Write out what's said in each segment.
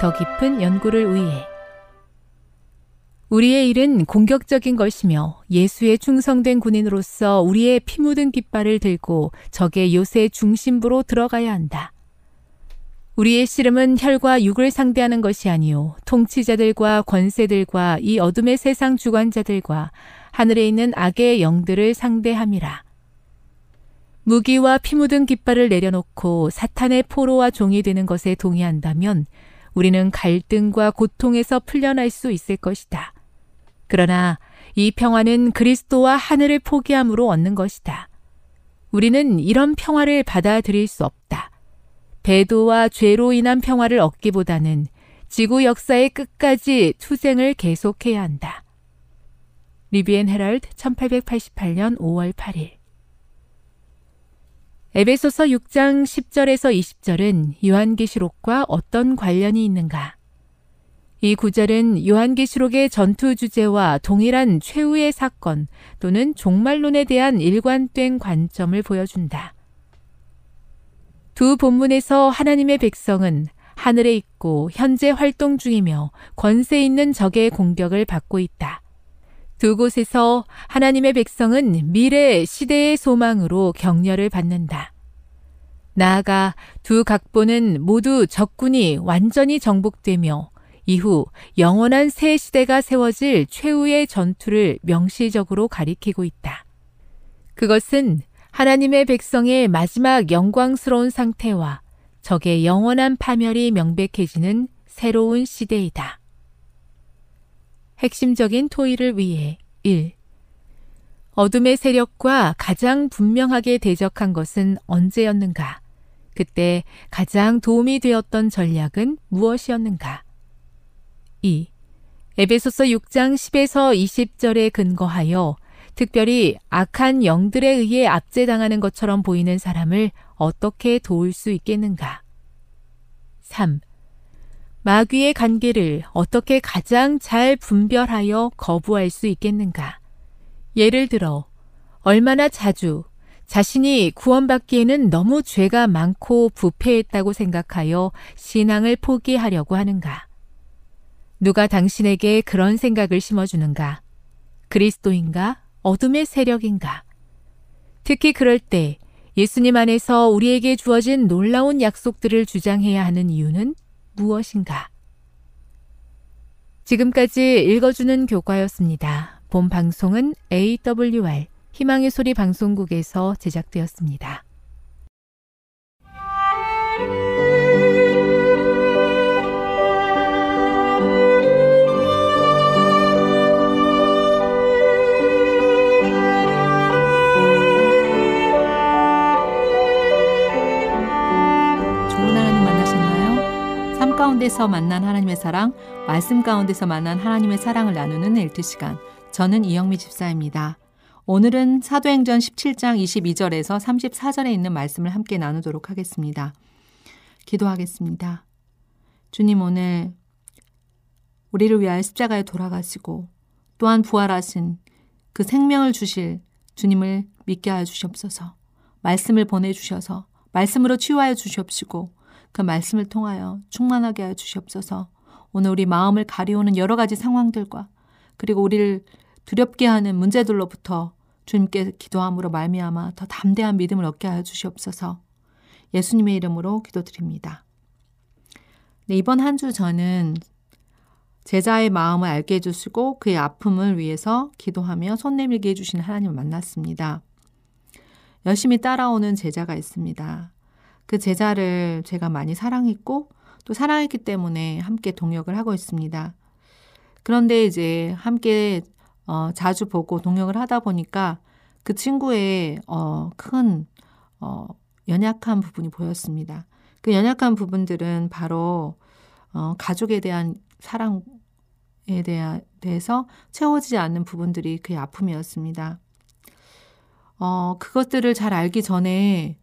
더 깊은 연구를 위해 우리의 일은 공격적인 것이며 예수의 충성된 군인으로서 우리의 피 묻은 깃발을 들고 적의 요새 중심부로 들어가야 한다. 우리의 씨름은 혈과 육을 상대하는 것이 아니요 통치자들과 권세들과 이 어둠의 세상 주관자들과 하늘에 있는 악의 영들을 상대함이라. 무기와 피 묻은 깃발을 내려놓고 사탄의 포로와 종이 되는 것에 동의한다면 우리는 갈등과 고통에서 풀려날 수 있을 것이다. 그러나 이 평화는 그리스도와 하늘을 포기함으로 얻는 것이다. 우리는 이런 평화를 받아들일 수 없다. 배도와 죄로 인한 평화를 얻기보다는 지구 역사의 끝까지 투쟁을 계속해야 한다. 리비엔 헤럴드 1888년 5월 8일 에베소서 6장 10절에서 20절은 요한계시록과 어떤 관련이 있는가? 이 구절은 요한계시록의 전투 주제와 동일한 최후의 사건 또는 종말론에 대한 일관된 관점을 보여준다. 두 본문에서 하나님의 백성은 하늘에 있고 현재 활동 중이며 권세 있는 적의 공격을 받고 있다. 두 곳에서 하나님의 백성은 미래 시대의 소망으로 격려를 받는다. 나아가 두 각본은 모두 적군이 완전히 정복되며 이후 영원한 새 시대가 세워질 최후의 전투를 명시적으로 가리키고 있다. 그것은 하나님의 백성의 마지막 영광스러운 상태와 적의 영원한 파멸이 명백해지는 새로운 시대이다. 핵심적인 토의를 위해 1. 어둠의 세력과 가장 분명하게 대적한 것은 언제였는가? 그때 가장 도움이 되었던 전략은 무엇이었는가? 2. 에베소서 6장 10에서 20절에 근거하여 특별히 악한 영들에 의해 압제당하는 것처럼 보이는 사람을 어떻게 도울 수 있겠는가? 3. 마귀의 관계를 어떻게 가장 잘 분별하여 거부할 수 있겠는가? 예를 들어, 얼마나 자주 자신이 구원받기에는 너무 죄가 많고 부패했다고 생각하여 신앙을 포기하려고 하는가? 누가 당신에게 그런 생각을 심어주는가? 그리스도인가? 어둠의 세력인가? 특히 그럴 때 예수님 안에서 우리에게 주어진 놀라운 약속들을 주장해야 하는 이유는 무엇인가? 지금까지 읽어주는 교과였습니다. 본 방송은 AWR 희망의 소리 방송국에서 제작되었습니다. 삶 가운데서 만난 하나님의 사랑, 말씀 가운데서 만난 하나님의 사랑을 나누는 엘트 시간. 저는 이영미 집사입니다. 오늘은 사도행전 17장 22절에서 34절에 있는 말씀을 함께 나누도록 하겠습니다. 기도하겠습니다. 주님 오늘 우리를 위하여 십자가에 돌아가시고 또한 부활하신 그 생명을 주실 주님을 믿게 하여 주시옵소서. 말씀을 보내 주셔서 말씀으로 치유하여 주시옵시고 그 말씀을 통하여 충만하게 하여 주시옵소서. 오늘 우리 마음을 가리우는 여러 가지 상황들과 그리고 우리를 두렵게 하는 문제들로부터 주님께 기도함으로 말미암아 더 담대한 믿음을 얻게 하여 주시옵소서. 예수님의 이름으로 기도드립니다. 네, 이번 한 주 저는 제자의 마음을 알게 해주시고 그의 아픔을 위해서 기도하며 손 내밀게 해주신 하나님을 만났습니다. 열심히 따라오는 제자가 있습니다. 그 제자를 제가 많이 사랑했고 또 사랑했기 때문에 함께 동역을 하고 있습니다. 그런데 이제 함께 어, 자주 보고 동역을 하다 보니까 그 친구의 어, 큰 어, 연약한 부분이 보였습니다. 그 연약한 부분들은 바로 어, 가족에 대한 사랑에 대해서 채워지지 않는 부분들이 그의 아픔이었습니다. 어, 그것들을 잘 알기 전에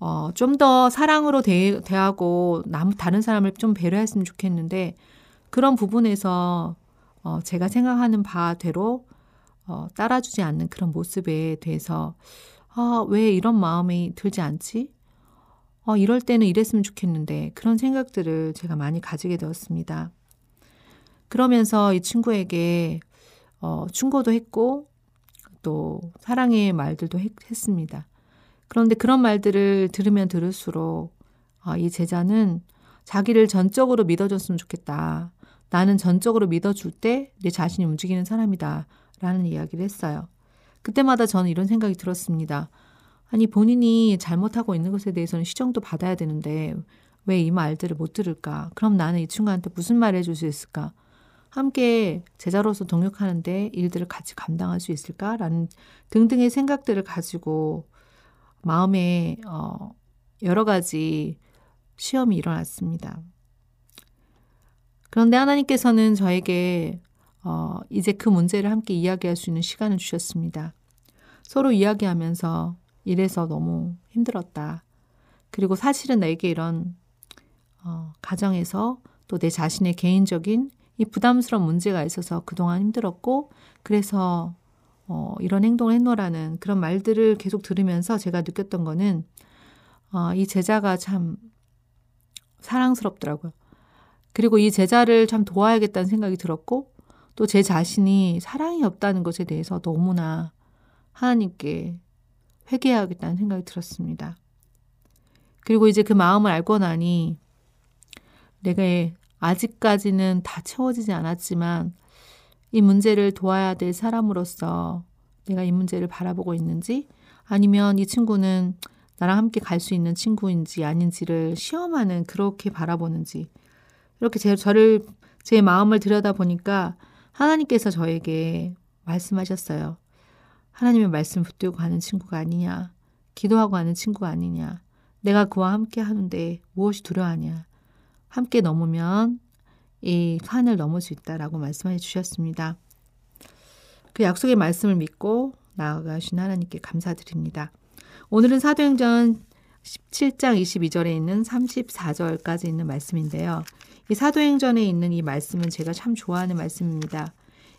어, 좀 더 사랑으로 대, 대하고 남, 다른 사람을 좀 배려했으면 좋겠는데 그런 부분에서 어, 제가 생각하는 바대로 어, 따라주지 않는 그런 모습에 대해서 아, 왜 이런 마음이 들지 않지? 어, 이럴 때는 이랬으면 좋겠는데 그런 생각들을 제가 많이 가지게 되었습니다. 그러면서 이 친구에게 어, 충고도 했고 또 사랑의 말들도 했, 습니다 그런데 그런 말들을 들으면 들을수록 아, 이 제자는 자기를 전적으로 믿어줬으면 좋겠다. 나는 전적으로 믿어줄 때 내 자신이 움직이는 사람이다. 라는 이야기를 했어요. 그때마다 저는 이런 생각이 들었습니다. 아니, 본인이 잘못하고 있는 것에 대해서는 시정도 받아야 되는데 왜 이 말들을 못 들을까? 그럼 나는 이 친구한테 무슨 말을 해줄 수 있을까? 함께 제자로서 동역하는데 일들을 같이 감당할 수 있을까라는 등등의 생각들을 가지고 마음에 어, 여러 가지 시험이 일어났습니다. 그런데 하나님께서는 저에게 어, 이제 그 문제를 함께 이야기할 수 있는 시간을 주셨습니다. 서로 이야기하면서 이래서 너무 힘들었다. 그리고 사실은 내게 이런 어, 가정에서 또 내 자신의 개인적인 이 부담스러운 문제가 있어서 그동안 힘들었고 그래서 어, 이런 행동을 했노라는 그런 말들을 계속 들으면서 제가 느꼈던 거는 어, 이 제자가 참 사랑스럽더라고요. 그리고 이 제자를 참 도와야겠다는 생각이 들었고 또 제 자신이 사랑이 없다는 것에 대해서 너무나 하나님께 회개해야겠다는 생각이 들었습니다. 그리고 이제 그 마음을 알고 나니 내가 아직까지는 다 채워지지 않았지만 이 문제를 도와야 될 사람으로서 내가 이 문제를 바라보고 있는지 아니면 이 친구는 나랑 함께 갈 수 있는 친구인지 아닌지를 시험하는 그렇게 바라보는지 이렇게 제, 저를 제 마음을 들여다 보니까 하나님께서 저에게 말씀하셨어요. 하나님의 말씀 붙들고 가는 친구가 아니냐. 기도하고 가는 친구가 아니냐. 내가 그와 함께 하는데 무엇이 두려워하냐. 함께 넘으면 이 산을 넘을 수 있다라고 말씀해 주셨습니다. 그 약속의 말씀을 믿고 나아가신 하나님께 감사드립니다. 오늘은 사도행전 17장 22절에 있는 34절까지 있는 말씀인데요. 이 사도행전에 있는 이 말씀은 제가 참 좋아하는 말씀입니다.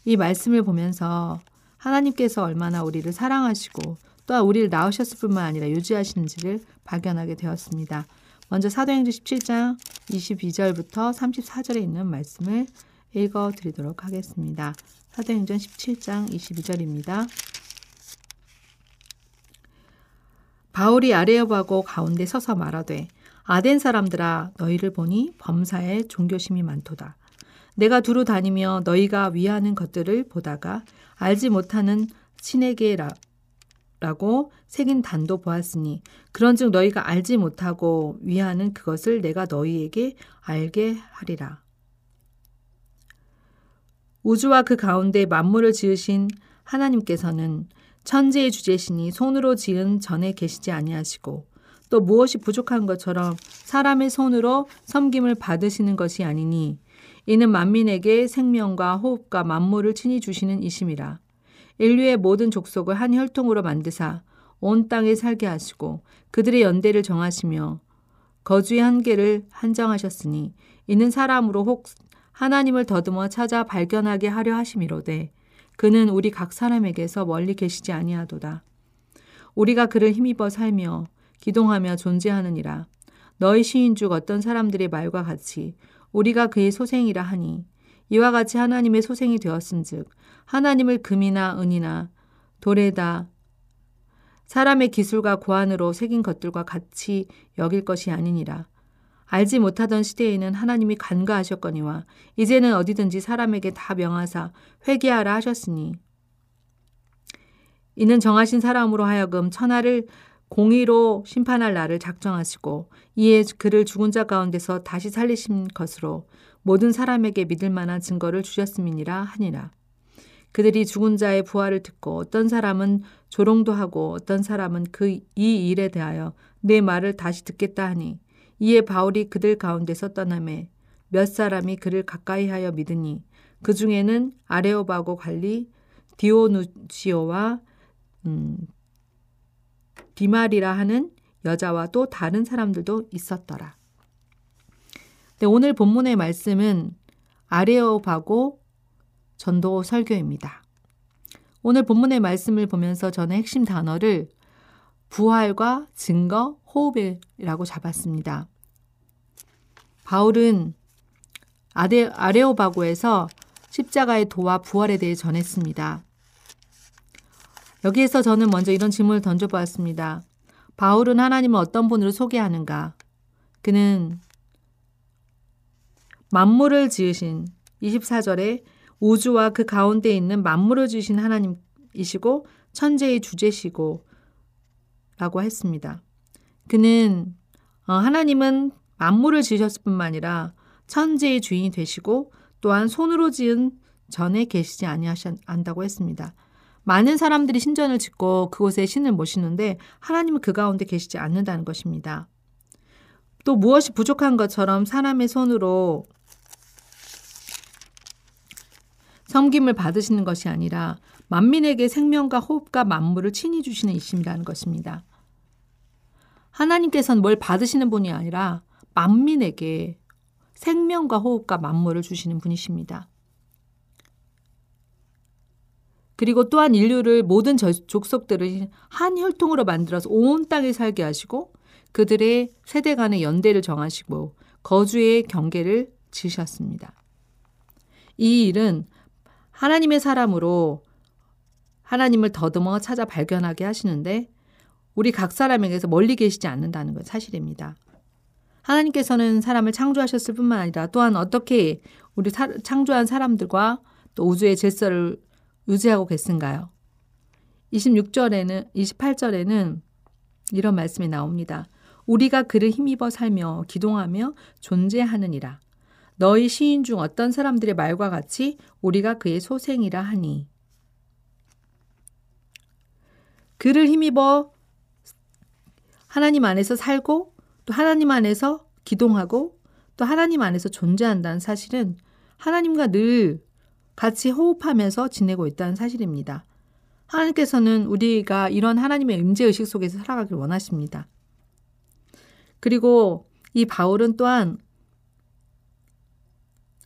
이 말씀을 보면서 하나님께서 얼마나 우리를 사랑하시고 또한 우리를 낳으셨을 뿐만 아니라 유지하시는지를 발견하게 되었습니다. 먼저 사도행전 17장 22절부터 34절에 있는 말씀을 읽어 드리도록 하겠습니다. 사도행전 17장 22절입니다. 바울이 아레오바고 가운데 서서 말하되 아덴 사람들아 너희를 보니 범사에 종교심이 많도다. 내가 두루 다니며 너희가 위하는 것들을 보다가 알지 못하는 신에게 라 라고 새긴 단도 보았으니 그런즉 너희가 알지 못하고 위하는 그것을 내가 너희에게 알게 하리라. 우주와 그 가운데 만물을 지으신 하나님께서는 천지의 주제시니 손으로 지은 전에 계시지 아니하시고 또 무엇이 부족한 것처럼 사람의 손으로 섬김을 받으시는 것이 아니니 이는 만민에게 생명과 호흡과 만물을 친히 주시는 이심이라. 인류의 모든 족속을 한 혈통으로 만드사 온 땅에 살게 하시고 그들의 연대를 정하시며 거주의 한계를 한정하셨으니 이는 사람으로 혹 하나님을 더듬어 찾아 발견하게 하려 하심이로되 그는 우리 각 사람에게서 멀리 계시지 아니하도다. 우리가 그를 힘입어 살며 기동하며 존재하느니라. 너희 시인 중 어떤 사람들의 말과 같이 우리가 그의 소생이라 하니 이와 같이 하나님의 소생이 되었은즉 하나님을 금이나 은이나 돌에다 사람의 기술과 고안으로 새긴 것들과 같이 여길 것이 아니니라. 알지 못하던 시대에는 하나님이 간과하셨거니와 이제는 어디든지 사람에게 다 명하사 회개하라 하셨으니 이는 정하신 사람으로 하여금 천하를 공의로 심판할 날을 작정하시고 이에 그를 죽은 자 가운데서 다시 살리신 것으로 모든 사람에게 믿을 만한 증거를 주셨음이니라 하니라. 그들이 죽은 자의 부활을 듣고 어떤 사람은 조롱도 하고 어떤 사람은 그 이 일에 대하여 내 말을 다시 듣겠다 하니 이에 바울이 그들 가운데서 떠남에 몇 사람이 그를 가까이 하여 믿으니 그 중에는 아레오바고 관리 디오누치오와 음, 디말이라 하는 여자와 또 다른 사람들도 있었더라. 네, 오늘 본문의 말씀은 아레오바고 전도 설교입니다. 오늘 본문의 말씀을 보면서 저는 핵심 단어를 부활과 증거, 호흡이라고 잡았습니다. 바울은 아레, 아레오바고에서 십자가의 도와 부활에 대해 전했습니다. 여기에서 저는 먼저 이런 질문을 던져보았습니다. 바울은 하나님을 어떤 분으로 소개하는가? 그는 만물을 지으신 24절에 우주와 그 가운데 있는 만물을 지으신 하나님이시고 천재의 주제시고 라고 했습니다. 그는 어, 하나님은 만물을 지으셨을 뿐만 아니라 천재의 주인이 되시고 또한 손으로 지은 전에 계시지 아니하신다고 했습니다. 많은 사람들이 신전을 짓고 그곳에 신을 모시는데 하나님은 그 가운데 계시지 않는다는 것입니다. 또 무엇이 부족한 것처럼 사람의 손으로 섬김을 받으시는 것이 아니라 만민에게 생명과 호흡과 만물을 친히 주시는 이심이라는 것입니다. 하나님께서는 뭘 받으시는 분이 아니라 만민에게 생명과 호흡과 만물을 주시는 분이십니다. 그리고 또한 인류를 모든 족속들을 한 혈통으로 만들어서 온 땅에 살게 하시고 그들의 세대 간의 연대를 정하시고 거주의 경계를 지으셨습니다. 이 일은 하나님의 사람으로 하나님을 더듬어 찾아 발견하게 하시는데 우리 각 사람에게서 멀리 계시지 않는다는 것 사실입니다. 하나님께서는 사람을 창조하셨을 뿐만 아니라 또한 어떻게 우리 사, 창조한 사람들과 또 우주의 질서를 유지하고 계신가요? 26절에는 28절에는 이런 말씀이 나옵니다. 우리가 그를 힘입어 살며 기동하며 존재하느니라. 너희 시인 중 어떤 사람들의 말과 같이 우리가 그의 소생이라 하니. 그를 힘입어 하나님 안에서 살고 또 하나님 안에서 기동하고 또 하나님 안에서 존재한다는 사실은 하나님과 늘 같이 호흡하면서 지내고 있다는 사실입니다. 하나님께서는 우리가 이런 하나님의 임재 의식 속에서 살아가길 원하십니다. 그리고 이 바울은 또한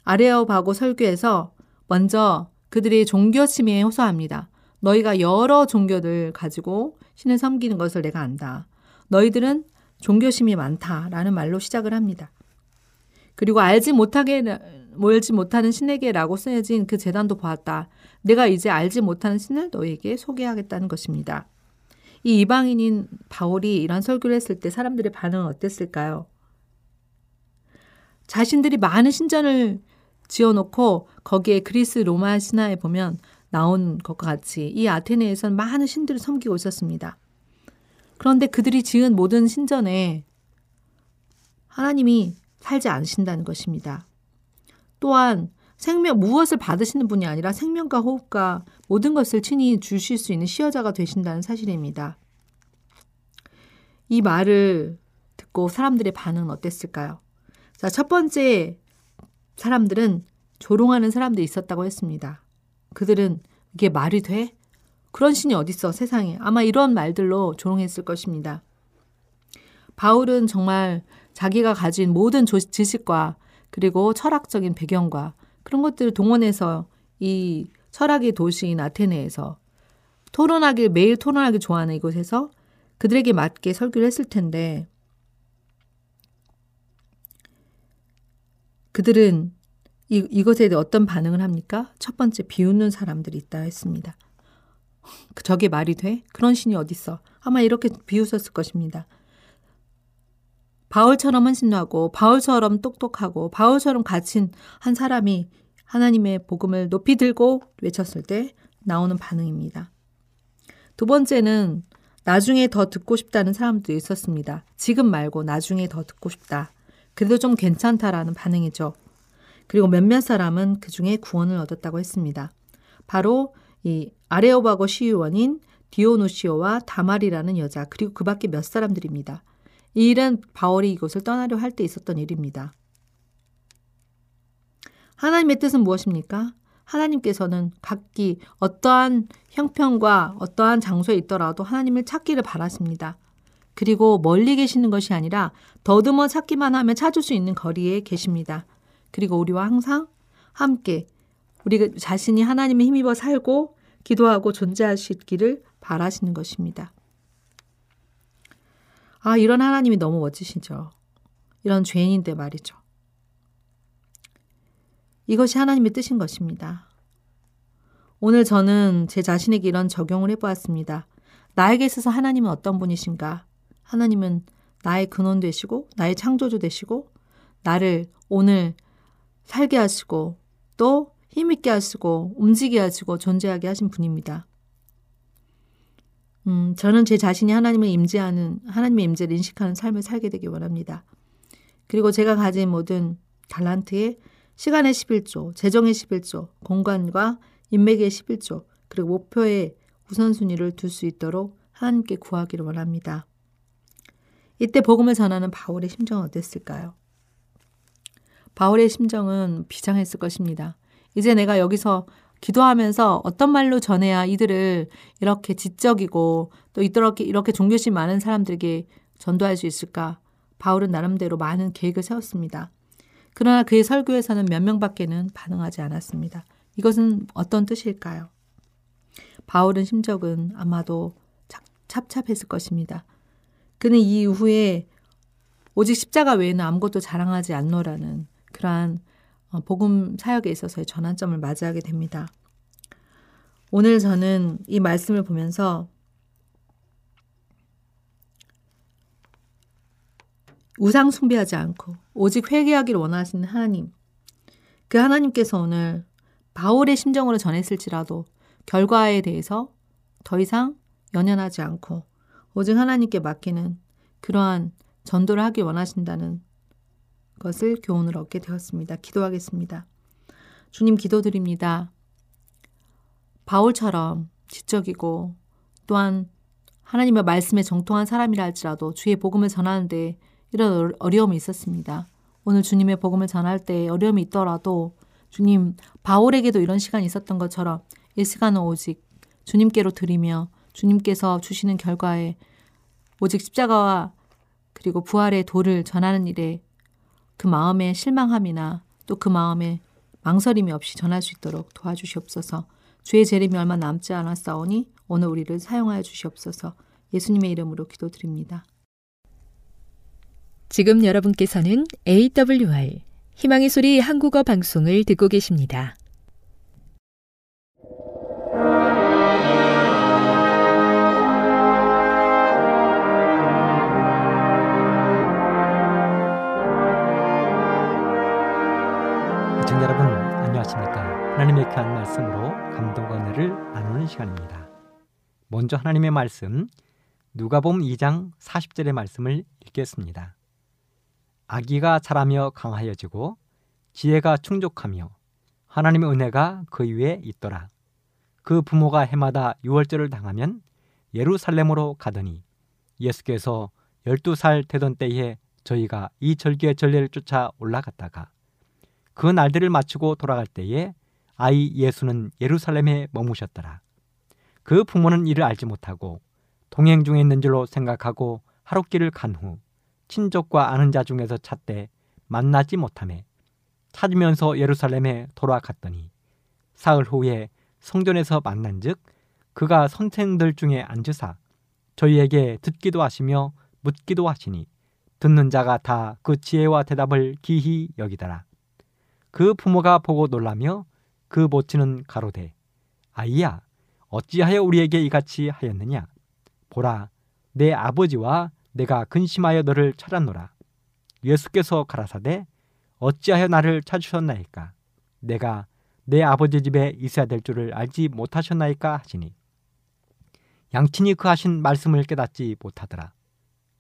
아레오바고 설교에서 먼저 그들의 종교 침해에 호소합니다. 너희가 여러 종교들 가지고 신을 섬기는 것을 내가 안다. 너희들은 종교심이 많다라는 말로 시작을 합니다. 그리고 알지 못하게 몰지 못하는 신에게라고 쓰여진 그 재단도 보았다. 내가 이제 알지 못하는 신을 너에게 소개하겠다는 것입니다. 이 이방인인 바울이 이런 설교를 했을 때 사람들의 반응은 어땠을까요? 자신들이 많은 신전을 지어놓고 거기에 그리스 로마 신화에 보면 나온 것과 같이 이 아테네에선 많은 신들을 섬기고 있었습니다. 그런데 그들이 지은 모든 신전에 하나님이 살지 않으신다는 것입니다. 또한 생명 무엇을 받으시는 분이 아니라 생명과 호흡과 모든 것을 친히 주실 수 있는 시여자가 되신다는 사실입니다. 이 말을 듣고 사람들의 반응은 어땠을까요? 자, 첫 번째 사람들은 조롱하는 사람들이 있었다고 했습니다. 그들은 이게 말이 돼? 그런 신이 어딨어 세상에. 아마 이런 말들로 조롱했을 것입니다. 바울은 정말 자기가 가진 모든 지식과 그리고 철학적인 배경과 그런 것들을 동원해서 이 철학의 도시인 아테네에서 토론하길 매일 토론하기 좋아하는 이곳에서 그들에게 맞게 설교를 했을 텐데 그들은 이, 이것에 대해 어떤 반응을 합니까? 첫 번째 비웃는 사람들이 있다 했습니다. 그 저게 말이 돼? 그런 신이 어딨어? 아마 이렇게 비웃었을 것입니다. 바울처럼 헌신하고 바울처럼 똑똑하고 바울처럼 갇힌 한 사람이 하나님의 복음을 높이 들고 외쳤을 때 나오는 반응입니다. 두 번째는 나중에 더 듣고 싶다는 사람도 있었습니다. 지금 말고 나중에 더 듣고 싶다. 그래도 좀 괜찮다라는 반응이죠. 그리고 몇몇 사람은 그 중에 구원을 얻었다고 했습니다. 바로 이 아레오바고 시의원인 디오누시오와 다말이라는 여자 그리고 그 밖에 몇 사람들입니다. 이 일은 바울이 이곳을 떠나려 할 때 있었던 일입니다. 하나님의 뜻은 무엇입니까? 하나님께서는 각기 어떠한 형편과 어떠한 장소에 있더라도 하나님을 찾기를 바라십니다. 그리고 멀리 계시는 것이 아니라 더듬어 찾기만 하면 찾을 수 있는 거리에 계십니다. 그리고 우리와 항상 함께 우리 자신이 하나님의 힘입어 살고 기도하고 존재하시기를 바라시는 것입니다. 아, 이런 하나님이 너무 멋지시죠. 이런 죄인인데 말이죠. 이것이 하나님의 뜻인 것입니다. 오늘 저는 제 자신에게 이런 적용을 해보았습니다. 나에게 있어서 하나님은 어떤 분이신가? 하나님은 나의 근원 되시고, 나의 창조주 되시고, 나를 오늘 살게 하시고 또 힘있게 하시고 움직이게 하시고 존재하게 하신 분입니다. 음, 저는 제 자신이 하나님을 임재하는 하나님의 임재를 인식하는 삶을 살게 되기 원합니다. 그리고 제가 가진 모든 달란트에 시간의 11조, 재정의 11조, 공간과 인맥의 11조, 그리고 목표의 우선순위를 둘 수 있도록 하나님께 구하기를 원합니다. 이때 복음을 전하는 바울의 심정은 어땠을까요? 바울의 심정은 비장했을 것입니다. 이제 내가 여기서 기도하면서 어떤 말로 전해야 이들을 이렇게 지적이고 또 이렇게 이렇게 종교심 많은 사람들에게 전도할 수 있을까? 바울은 나름대로 많은 계획을 세웠습니다. 그러나 그의 설교에서는 몇 명밖에는 반응하지 않았습니다. 이것은 어떤 뜻일까요? 바울은 심적은 아마도 찹찹했을 것입니다. 그는 이 이후에 오직 십자가 외에는 아무것도 자랑하지 않노라는 그러한 어, 복음 사역에 있어서의 전환점을 맞이하게 됩니다. 오늘 저는 이 말씀을 보면서 우상 숭배하지 않고 오직 회개하기를 원하시는 하나님. 그 하나님께서 오늘 바울의 심정으로 전했을지라도 결과에 대해서 더 이상 연연하지 않고 오직 하나님께 맡기는 그러한 전도를 하길 원하신다는 것을 교훈을 얻게 되었습니다. 기도하겠습니다. 주님 기도드립니다. 바울처럼 지적이고 또한 하나님의 말씀에 정통한 사람이라 할지라도 주의 복음을 전하는데 이런 어려움이 있었습니다. 오늘 주님의 복음을 전할 때 어려움이 있더라도 주님 바울에게도 이런 시간이 있었던 것처럼 이 시간은 오직 주님께로 드리며 주님께서 주시는 결과에 오직 십자가와 그리고 부활의 도를 전하는 일에 그 마음의 실망함이나 또 그 마음에 망설임이 없이 전할 수 있도록 도와주시옵소서. 주의 재림이 얼마 남지 않았사오니 오늘 우리를 사용하여 주시옵소서. 예수님의 이름으로 기도드립니다. 지금 여러분께서는 AWR 희망의 소리 한국어 방송을 듣고 계십니다. 하나님의 귀한 말씀으로 감동과 은혜를 나누는 시간입니다. 먼저 하나님의 말씀 누가복음 2장 40절의 말씀을 읽겠습니다. 아기가 자라며 강하여지고 지혜가 충족하며 하나님의 은혜가 그 위에 있더라. 그 부모가 해마다 유월절을 당하면 예루살렘으로 가더니 예수께서 12살 되던 때에 저희가 이 절기의 전례를 쫓아 올라갔다가 그 날들을 마치고 돌아갈 때에 아이 예수는 예루살렘에 머무셨더라. 그 부모는 이를 알지 못하고 동행 중에 있는 줄로 생각하고 하룻길을 간 후 친족과 아는 자 중에서 찾되 만나지 못하매 찾으면서 예루살렘에 돌아갔더니 사흘 후에 성전에서 만난즉 그가 선생들 중에 앉으사 저희에게 듣기도 하시며 묻기도 하시니 듣는 자가 다 그 지혜와 대답을 기히 여기더라. 그 부모가 보고 놀라며 그 모친은 가로되 아이야 어찌하여 우리에게 이같이 하였느냐? 보라 내 아버지와 내가 근심하여 너를 찾았노라. 예수께서 가라사대 어찌하여 나를 찾으셨나이까? 내가 내 아버지 집에 있어야 될 줄을 알지 못하셨나이까 하시니. 양친이 그 하신 말씀을 깨닫지 못하더라.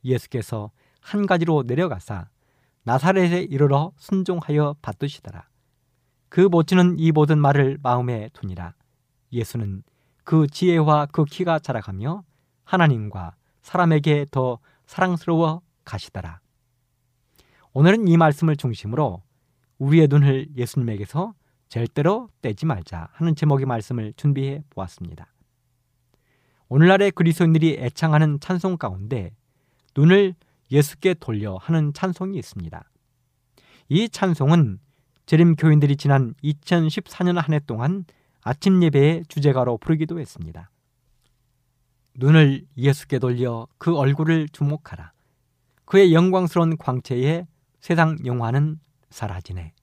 예수께서 한 가지로 내려가사 나사렛에 이르러 순종하여 받으시더라. 그 모친은 이 모든 말을 마음에 두니라. 예수는 그 지혜와 그 키가 자라가며 하나님과 사람에게 더 사랑스러워 가시더라. 오늘은 이 말씀을 중심으로 우리의 눈을 예수님에게서 절대로 떼지 말자 하는 제목의 말씀을 준비해 보았습니다. 오늘날의 그리스도인들이 애창하는 찬송 가운데 눈을 예수께 돌려 하는 찬송이 있습니다. 이 찬송은 재림 교인들이 지난 2014년 한 해 동안 아침 예배의 주제가로 부르기도 했습니다. 눈을 예수께 돌려 그 얼굴을 주목하라. 그의 영광스러운 광채에 세상 영화는 사라지네.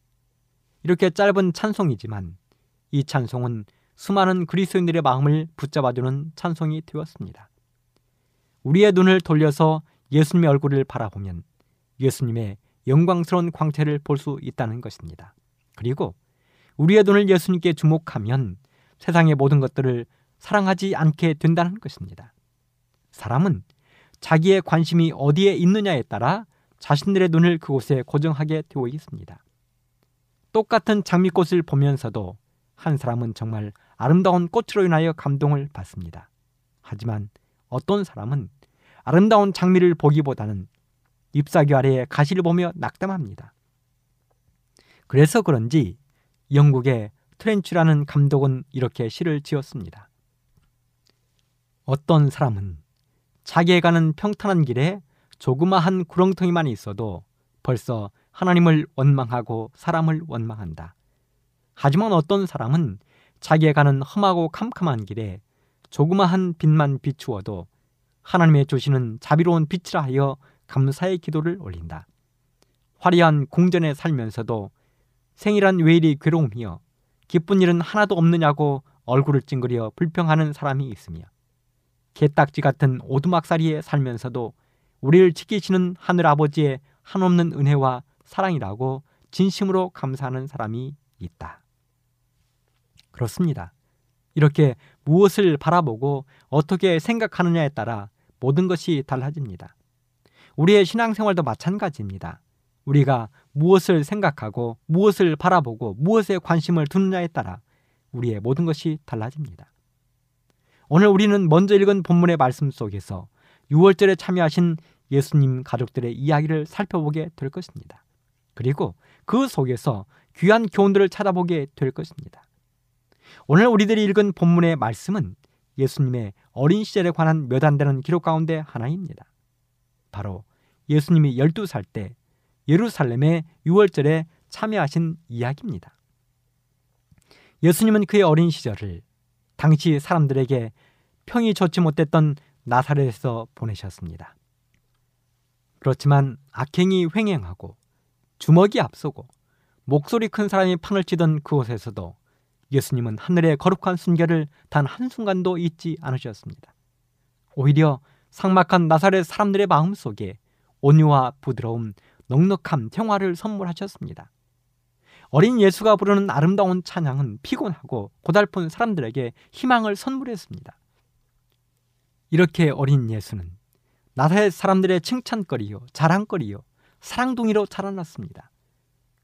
이렇게 짧은 찬송이지만 이 찬송은 수많은 그리스도인들의 마음을 붙잡아주는 찬송이 되었습니다. 우리의 눈을 돌려서 예수님의 얼굴을 바라보면 예수님의 영광스러운 광채를 볼 수 있다는 것입니다. 그리고 우리의 눈을 예수님께 주목하면 세상의 모든 것들을 사랑하지 않게 된다는 것입니다. 사람은 자기의 관심이 어디에 있느냐에 따라 자신들의 눈을 그곳에 고정하게 되어 있습니다. 똑같은 장미꽃을 보면서도 한 사람은 정말 아름다운 꽃으로 인하여 감동을 받습니다. 하지만 어떤 사람은 아름다운 장미를 보기보다는 잎사귀 아래에 가시를 보며 낙담합니다. 그래서 그런지 영국의 트렌치라는 감독은 이렇게 시를 지었습니다. 어떤 사람은 자기에 가는 평탄한 길에 조그마한 구렁텅이만 있어도 벌써 하나님을 원망하고 사람을 원망한다. 하지만 어떤 사람은 자기에 가는 험하고 캄캄한 길에 조그마한 빛만 비추어도 하나님의 주시는 자비로운 빛이라 하여 감사의 기도를 올린다. 화려한 궁전에 살면서도 생이란 왜 이리 괴로움이여 기쁜 일은 하나도 없느냐고 얼굴을 찡그려 불평하는 사람이 있으며 개딱지 같은 오두막살이에 살면서도 우리를 지키시는 하늘 아버지의 한없는 은혜와 사랑이라고 진심으로 감사하는 사람이 있다. 그렇습니다. 이렇게 무엇을 바라보고 어떻게 생각하느냐에 따라 모든 것이 달라집니다. 우리의 신앙생활도 마찬가지입니다. 우리가 무엇을 생각하고 무엇을 바라보고 무엇에 관심을 두느냐에 따라 우리의 모든 것이 달라집니다. 오늘 우리는 먼저 읽은 본문의 말씀 속에서 6월절에 참여하신 예수님 가족들의 이야기를 살펴보게 될 것입니다. 그리고 그 속에서 귀한 교훈들을 찾아보게 될 것입니다. 오늘 우리들이 읽은 본문의 말씀은 예수님의 어린 시절에 관한 몇 안 되는 기록 가운데 하나입니다. 바로 예수님이 12살 때 예루살렘의 6월절에 참여하신 이야기입니다. 예수님은 그의 어린 시절을 당시 사람들에게 평이 좋지 못했던 나사렛에서 보내셨습니다. 그렇지만 악행이 횡행하고 주먹이 앞서고 목소리 큰 사람이 판을 치던 그곳에서도 예수님은 하늘의 거룩한 순결을 단 한순간도 잊지 않으셨습니다. 오히려 상막한 나사렛 사람들의 마음 속에 온유와 부드러움, 넉넉함, 평화를 선물하셨습니다. 어린 예수가 부르는 아름다운 찬양은 피곤하고 고달픈 사람들에게 희망을 선물했습니다. 이렇게 어린 예수는 나사렛 사람들의 칭찬거리요, 자랑거리요, 사랑둥이로 자라났습니다.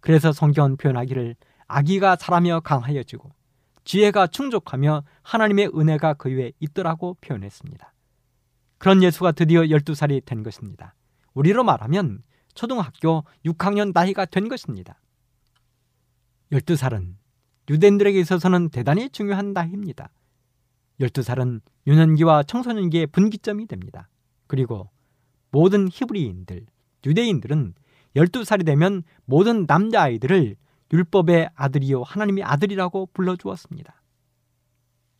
그래서 성경은 표현하기를 아기가 자라며 강하여지고 지혜가 충족하며 하나님의 은혜가 그 위에 있더라고 표현했습니다. 그런 예수가 드디어 12살이 된 것입니다. 우리로 말하면 초등학교 6학년 나이가 된 것입니다. 12살은 유대인들에게 있어서는 대단히 중요한 나이입니다. 12살은 유년기와 청소년기의 분기점이 됩니다. 그리고 모든 히브리인들, 유대인들은 12살이 되면 모든 남자아이들을 율법의 아들이요 하나님의 아들이라고 불러주었습니다.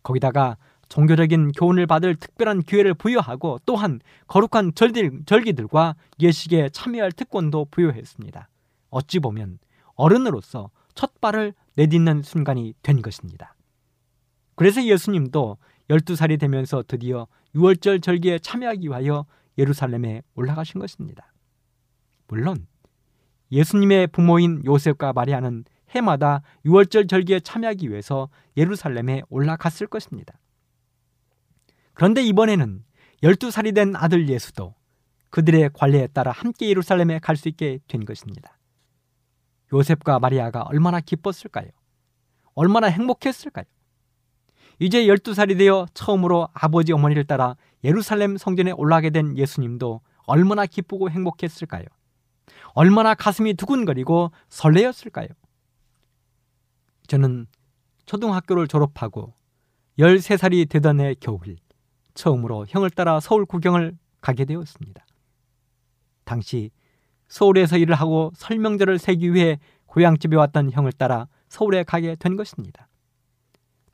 거기다가 종교적인 교훈을 받을 특별한 기회를 부여하고 또한 거룩한 절기 들과 예식에 참여할 특권도 부여했습니다. 어찌 보면 어른으로서 첫 발을 내딛는 순간이 된 것입니다. 그래서 예수님도 12살이 되면서 드디어 6월절 절기에 참여하기 위하여 예루살렘에 올라가신 것입니다. 물론 예수님의 부모인 요셉과 마리아는 해마다 6월절 절기에 참여하기 위해서 예루살렘에 올라갔을 것입니다. 그런데 이번에는 12살이 된 아들 예수도 그들의 관례에 따라 함께 예루살렘에 갈 수 있게 된 것입니다. 요셉과 마리아가 얼마나 기뻤을까요? 얼마나 행복했을까요? 이제 12살이 되어 처음으로 아버지 어머니를 따라 예루살렘 성전에 올라가게 된 예수님도 얼마나 기쁘고 행복했을까요? 얼마나 가슴이 두근거리고 설레었을까요? 저는 초등학교를 졸업하고 13살이 되던 해 겨울 처음으로 형을 따라 서울 구경을 가게 되었습니다. 당시 서울에서 일을 하고 설명절을 세기 위해 고향집에 왔던 형을 따라 서울에 가게 된 것입니다.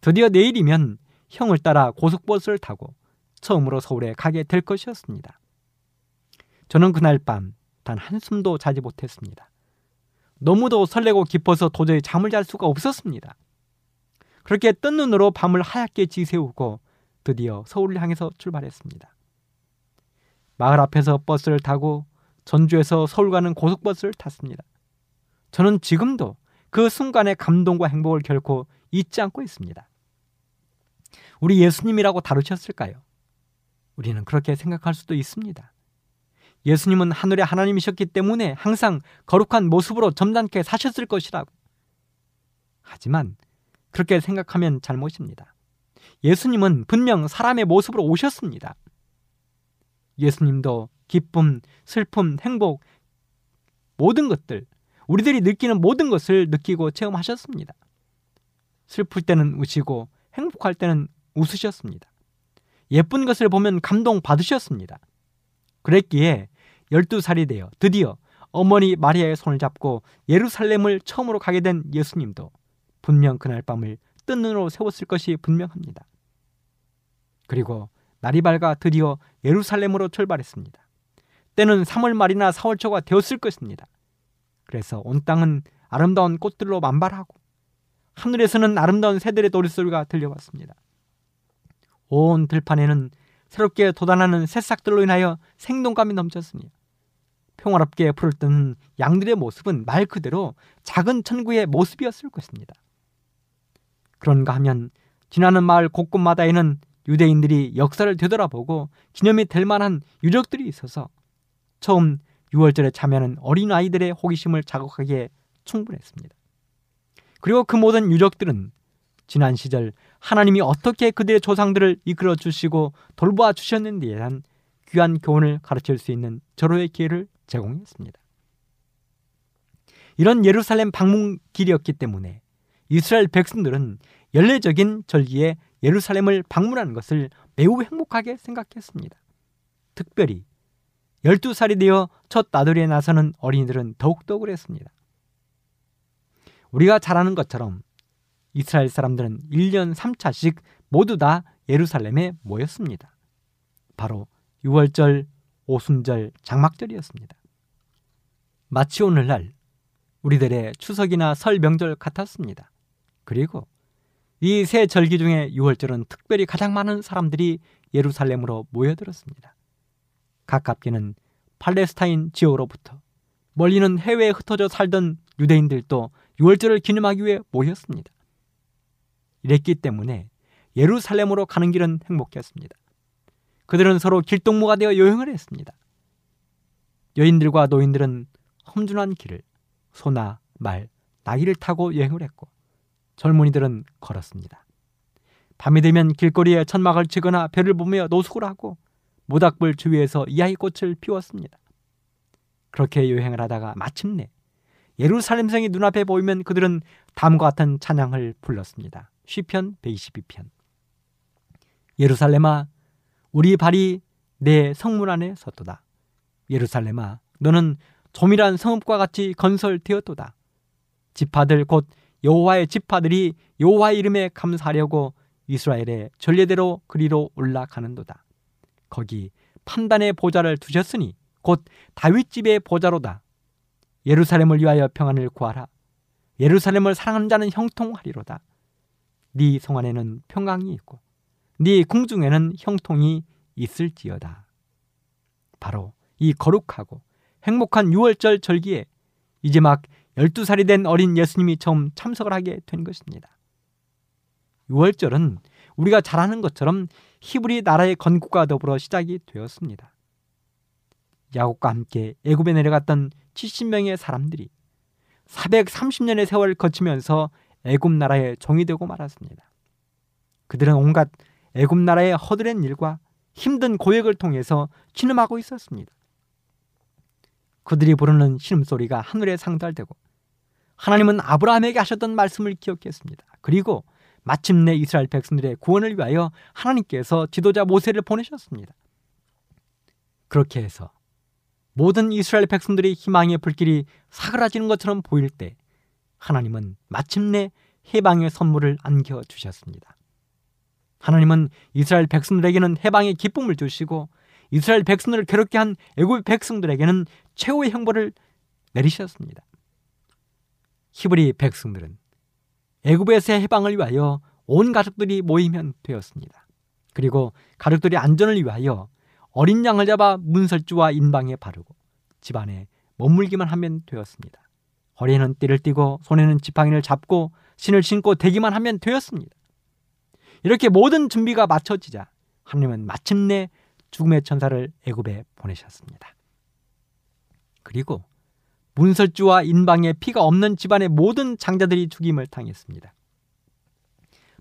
드디어 내일이면 형을 따라 고속버스를 타고 처음으로 서울에 가게 될 것이었습니다. 저는 그날 밤 단 한숨도 자지 못했습니다. 너무도 설레고 깊어서 도저히 잠을 잘 수가 없었습니다. 그렇게 뜬 눈으로 밤을 하얗게 지새우고 드디어 서울을 향해서 출발했습니다. 마을 앞에서 버스를 타고 전주에서 서울 가는 고속버스를 탔습니다. 저는 지금도 그 순간의 감동과 행복을 결코 잊지 않고 있습니다. 우리 예수님이라고 다루셨을까요? 우리는 그렇게 생각할 수도 있습니다. 예수님은 하늘의 하나님이셨기 때문에 항상 거룩한 모습으로 점잖게 사셨을 것이라고. 하지만 그렇게 생각하면 잘못입니다. 예수님은 분명 사람의 모습으로 오셨습니다. 예수님도 기쁨, 슬픔, 행복, 모든 것들, 우리들이 느끼는 모든 것을 느끼고 체험하셨습니다. 슬플 때는 우시고 행복할 때는 웃으셨습니다. 예쁜 것을 보면 감동 받으셨습니다. 그랬기에 12살이 되어 드디어 어머니 마리아의 손을 잡고 예루살렘을 처음으로 가게 된 예수님도 분명 그날 밤을 뜬 눈으로 세웠을 것이 분명합니다. 그리고 날이 밝아 드디어 예루살렘으로 출발했습니다. 때는 3월 말이나 4월 초가 되었을 것입니다. 그래서 온 땅은 아름다운 꽃들로 만발하고 하늘에서는 아름다운 새들의 노랫소리가 들려왔습니다. 온 들판에는 새롭게 돋아나는 새싹들로 인하여 생동감이 넘쳤습니다. 평화롭게 풀을 뜯는 양들의 모습은 말 그대로 작은 천구의 모습이었을 것입니다. 그런가 하면 지나는 마을 곳곳마다에는 유대인들이 역사를 되돌아보고 기념이 될 만한 유적들이 있어서 처음 6월절에 참여하는 어린아이들의 호기심을 자극하기에 충분했습니다. 그리고 그 모든 유적들은 지난 시절 하나님이 어떻게 그들의 조상들을 이끌어 주시고 돌보아 주셨는지에 대한 귀한 교훈을 가르칠 수 있는 절호의 기회를 제공했습니다. 이런 예루살렘 방문 길이었기 때문에 이스라엘 백성들은 연례적인 절기에 예루살렘을 방문하는 것을 매우 행복하게 생각했습니다. 특별히 12살이 되어 첫 나들이에 나서는 어린이들은 더욱더 그랬습니다. 우리가 잘 아는 것처럼 이스라엘 사람들은 1년 3차씩 모두 다 예루살렘에 모였습니다. 바로 6월절, 오순절, 장막절이었습니다. 마치 오늘날 우리들의 추석이나 설 명절 같았습니다. 그리고 이세 절기 중에 6월절은 특별히 가장 많은 사람들이 예루살렘으로 모여들었습니다. 가깝게는 팔레스타인 지역으로부터 멀리는 해외에 흩어져 살던 유대인들도 6월절을 기념하기 위해 모였습니다. 이랬기 때문에 예루살렘으로 가는 길은 행복했습니다. 그들은 서로 길동무가 되어 여행을 했습니다. 여인들과 노인들은 험준한 길을 소나 말, 나귀를 타고 여행을 했고 젊은이들은 걸었습니다. 밤이 되면 길거리에 천막을 치거나 별을 보며 노숙을 하고 모닥불 주위에서 이야기꽃을 피웠습니다. 그렇게 여행을 하다가 마침내 예루살렘 성이 눈앞에 보이면 그들은 다음과 같은 찬양을 불렀습니다. 시편 122편 예루살렘아 우리 발이 내 성문 안에 섰도다. 예루살렘아 너는 조밀한 성읍과 같이 건설되었도다. 지파들 곧 여호와의 지파들이 여호와의 이름에 감사하려고 이스라엘의 전례대로 그리로 올라가는도다. 거기 판단의 보좌를 두셨으니 곧 다윗 집의 보좌로다. 예루살렘을 위하여 평안을 구하라. 예루살렘을 사랑하는 자는 형통하리로다. 네 성 안에는 평강이 있고 네 궁중에는 형통이 있을지어다. 바로 이 거룩하고 행복한 6월절 절기에 이제 막 12살이 된 어린 예수님이 처음 참석을 하게 된 것입니다. 6월절은 우리가 잘 아는 것처럼 히브리 나라의 건국과 더불어 시작이 되었습니다. 야곱과 함께 애굽에 내려갔던 70명의 사람들이 430년의 세월을 거치면서 애굽 나라의 종이 되고 말았습니다. 그들은 온갖 애굽 나라의 허드렛 일과 힘든 고역을 통해서 신음하고 있었습니다. 그들이 부르는 신음소리가 하늘에 상달되고 하나님은 아브라함에게 하셨던 말씀을 기억했습니다. 그리고 마침내 이스라엘 백성들의 구원을 위하여 하나님께서 지도자 모세를 보내셨습니다. 그렇게 해서 모든 이스라엘 백성들의 희망의 불길이 사그라지는 것처럼 보일 때 하나님은 마침내 해방의 선물을 안겨 주셨습니다. 하나님은 이스라엘 백성들에게는 해방의 기쁨을 주시고 이스라엘 백성들을 괴롭게 한 애굽 백성들에게는 최후의 형벌을 내리셨습니다. 히브리 백성들은 애굽에서의 해방을 위하여 온 가족들이 모이면 되었습니다. 그리고 가족들이 안전을 위하여 어린 양을 잡아 문설주와 인방에 바르고 집안에 머물기만 하면 되었습니다. 허리에는 띠를 띠고 손에는 지팡이를 잡고 신을 신고 대기만 하면 되었습니다. 이렇게 모든 준비가 마쳐지자 하나님은 마침내 죽음의 천사를 애굽에 보내셨습니다. 그리고 문설주와 인방에 피가 없는 집안의 모든 장자들이 죽임을 당했습니다.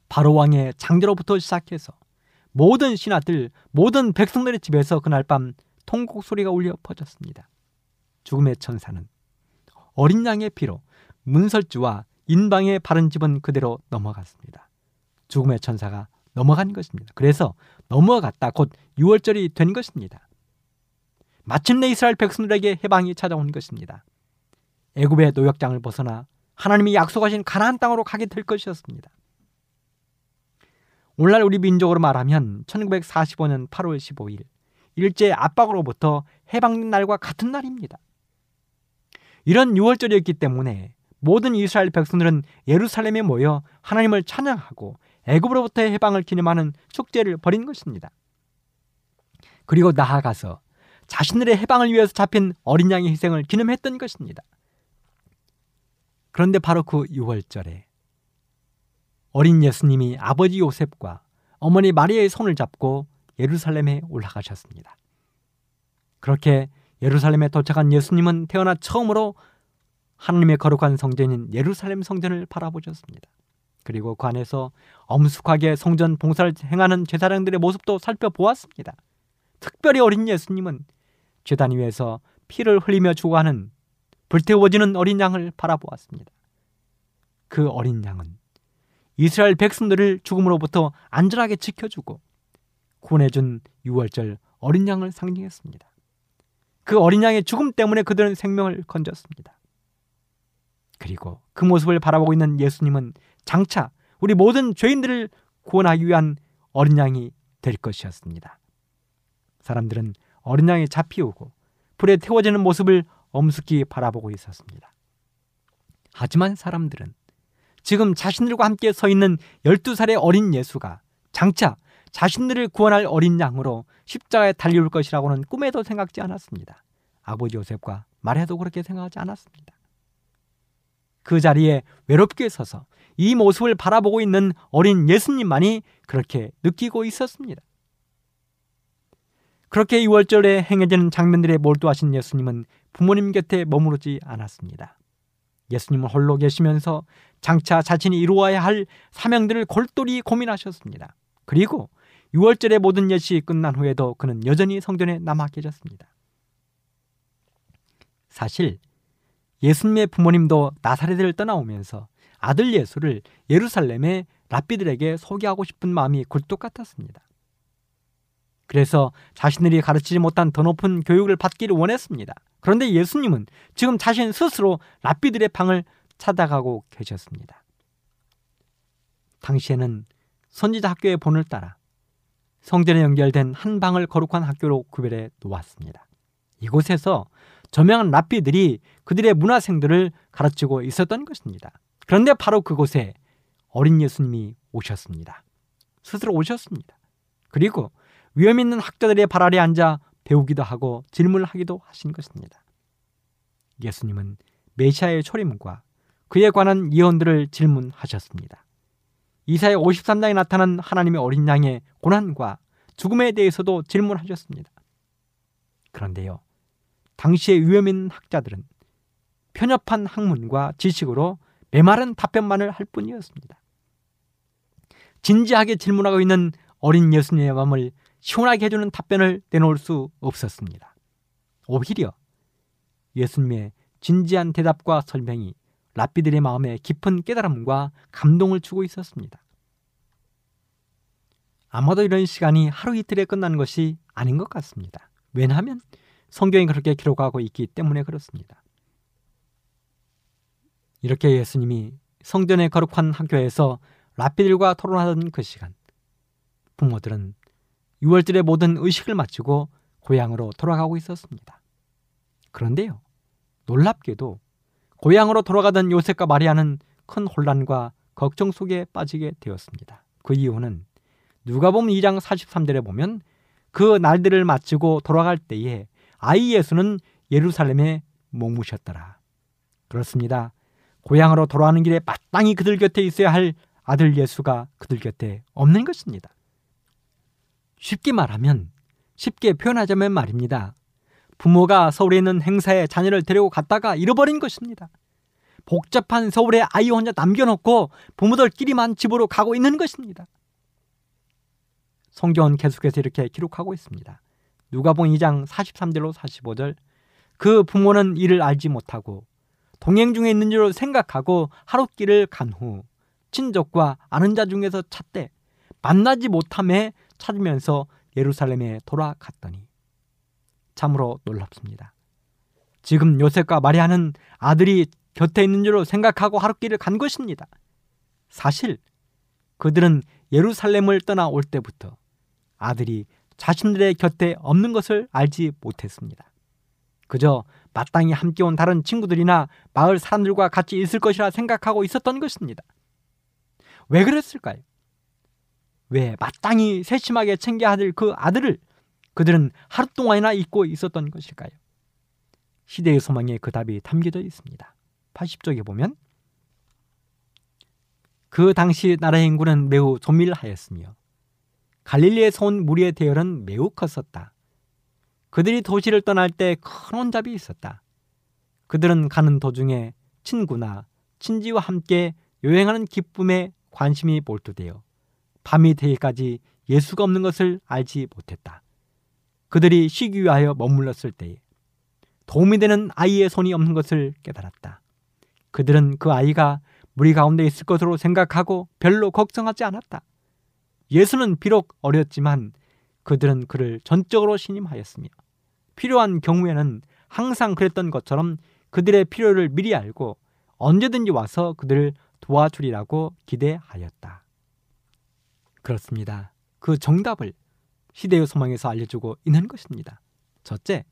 바로 왕의 장자로부터 시작해서 모든 신하들, 모든 백성들의 집에서 그날 밤 통곡 소리가 울려 퍼졌습니다. 죽음의 천사는 어린 양의 피로 문설주와 인방의 바른 집은 그대로 넘어갔습니다. 죽음의 천사가 넘어간 것입니다. 그래서 넘어갔다 곧 6월절이 된 것입니다. 마침내 이스라엘 백성들에게 해방이 찾아온 것입니다. 애굽의 노역장을 벗어나 하나님이 약속하신 가나안 땅으로 가게 될 것이었습니다. 오늘날 우리 민족으로 말하면 1945년 8월 15일 일제 압박으로부터 해방된 날과 같은 날입니다. 이런 6월절이었기 때문에 모든 이스라엘 백성들은 예루살렘에 모여 하나님을 찬양하고 애굽으로부터의 해방을 기념하는 축제를 벌인 것입니다. 그리고 나아가서 자신들의 해방을 위해서 잡힌 어린 양의 희생을 기념했던 것입니다. 그런데 바로 그 6월절에 어린 예수님이 아버지 요셉과 어머니 마리아의 손을 잡고 예루살렘에 올라가셨습니다. 그렇게 예루살렘에 도착한 예수님은 태어나 처음으로 하나님의 거룩한 성전인 예루살렘 성전을 바라보셨습니다. 그리고 그 안에서 엄숙하게 성전 봉사를 행하는 제사장들의 모습도 살펴보았습니다. 특별히 어린 예수님은 제단 위에서 피를 흘리며 죽어가는 불태워지는 어린 양을 바라보았습니다. 그 어린 양은 이스라엘 백성들을 죽음으로부터 안전하게 지켜주고 구원해준 6월절 어린 양을 상징했습니다. 그 어린 양의 죽음 때문에 그들은 생명을 건졌습니다. 그리고 그 모습을 바라보고 있는 예수님은 장차 우리 모든 죄인들을 구원하기 위한 어린 양이 될 것이었습니다. 사람들은 어린 양이 잡히오고 불에 태워지는 모습을 엄숙히 바라보고 있었습니다. 하지만 사람들은 지금 자신들과 함께 서 있는 12살의 어린 예수가 장차 자신들을 구원할 어린 양으로 십자가에 달려올 것이라고는 꿈에도 생각지 않았습니다. 아버지 요셉과 말해도 그렇게 생각하지 않았습니다. 그 자리에 외롭게 서서 이 모습을 바라보고 있는 어린 예수님만이 그렇게 느끼고 있었습니다. 그렇게 6월절에 행해지는 장면들에 몰두하신 예수님은 부모님 곁에 머무르지 않았습니다. 예수님은 홀로 계시면서 장차 자신이 이루어야 할 사명들을 골똘히 고민하셨습니다. 그리고 6월절의 모든 예식이 끝난 후에도 그는 여전히 성전에 남아 계셨습니다. 사실 예수님의 부모님도 나사렛을 떠나오면서 아들 예수를 예루살렘의 랍비들에게 소개하고 싶은 마음이 굴뚝 같았습니다. 그래서 자신들이 가르치지 못한 더 높은 교육을 받기를 원했습니다. 그런데 예수님은 지금 자신 스스로 랍비들의 방을 찾아가고 계셨습니다. 당시에는 선지자 학교의 본을 따라 성전에 연결된 한 방을 거룩한 학교로 구별해 놓았습니다. 이곳에서 저명한 랍비들이 그들의 문화생들을 가르치고 있었던 것입니다. 그런데 바로 그곳에 어린 예수님이 오셨습니다. 스스로 오셨습니다. 그리고 위험 있는 학자들의 발 아래 앉아 배우기도 하고 질문을 하기도 하신 것입니다. 예수님은 메시아의 초림과 그에 관한 예언들을 질문하셨습니다. 이사의 53장에 나타난 하나님의 어린 양의 고난과 죽음에 대해서도 질문하셨습니다. 그런데요, 당시의 위험 있는 학자들은 편협한 학문과 지식으로 메마른 답변만을 할 뿐이었습니다. 진지하게 질문하고 있는 어린 예수님의 마음을 시원하게 해주는 답변을 내놓을 수 없었습니다. 오히려 예수님의 진지한 대답과 설명이 랍비들의 마음에 깊은 깨달음과 감동을 주고 있었습니다. 아마도 이런 시간이 하루 이틀에 끝나는 것이 아닌 것 같습니다. 왜냐하면 성경이 그렇게 기록하고 있기 때문에 그렇습니다. 이렇게 예수님이 성전의 거룩한 학교에서 랍비들과 토론하던 그 시간, 부모들은 6월절의 모든 의식을 마치고 고향으로 돌아가고 있었습니다. 그런데요, 놀랍게도 고향으로 돌아가던 요셉과 마리아는 큰 혼란과 걱정 속에 빠지게 되었습니다. 그 이유는 누가 보면 2장 43절에 보면 그 날들을 마치고 돌아갈 때에 아이 예수는 예루살렘에 머무셨더라. 그렇습니다. 고향으로 돌아가는 길에 마땅히 그들 곁에 있어야 할 아들 예수가 그들 곁에 없는 것입니다. 쉽게 말하면 쉽게 표현하자면 말입니다. 부모가 서울에 있는 행사에 자녀를 데리고 갔다가 잃어버린 것입니다. 복잡한 서울에 아이 혼자 남겨놓고 부모들끼리만 집으로 가고 있는 것입니다. 성경은 계속해서 이렇게 기록하고 있습니다. 누가복음 2장 43절로 45절 그 부모는 이를 알지 못하고 동행 중에 있는 줄 생각하고 하룻길을 간 후 친족과 아는 자 중에서 찾되 만나지 못함에 찾으면서 예루살렘에 돌아갔더니 참으로 놀랍습니다. 지금 요셉과 마리아는 아들이 곁에 있는 줄 생각하고 하룻길을 간 것입니다. 사실 그들은 예루살렘을 떠나 올 때부터 아들이 자신들의 곁에 없는 것을 알지 못했습니다. 그저 마땅히 함께 온 다른 친구들이나 마을 사람들과 같이 있을 것이라 생각하고 있었던 것입니다. 왜 그랬을까요? 왜 마땅히 세심하게 챙겨야 할그 아들을 그들은 하루 동안이나 잊고 있었던 것일까요? 시대의 소망에 그 답이 담겨져 있습니다. 80쪽에 보면 그 당시 나라의 인구는 매우 조밀하였으며 갈릴리에서 온 무리의 대열은 매우 컸었다. 그들이 도시를 떠날 때 큰 혼잡이 있었다. 그들은 가는 도중에 친구나 친지와 함께 여행하는 기쁨에 관심이 몰두되어 밤이 되기까지 예수가 없는 것을 알지 못했다. 그들이 쉬기 위하여 머물렀을 때에 도움이 되는 아이의 손이 없는 것을 깨달았다. 그들은 그 아이가 무리 가운데 있을 것으로 생각하고 별로 걱정하지 않았다. 예수는 비록 어렸지만 그들은 그를 전적으로 신임하였으며 필요한 경우에는 항상 그랬던 것처럼 그들의 필요를 미리 알고 언제든지 와서 그들을 도와주리라고 기대하였다. 그렇습니다. 그 정답을 시대의 소망에서 알려주고 있는 것입니다. 첫째,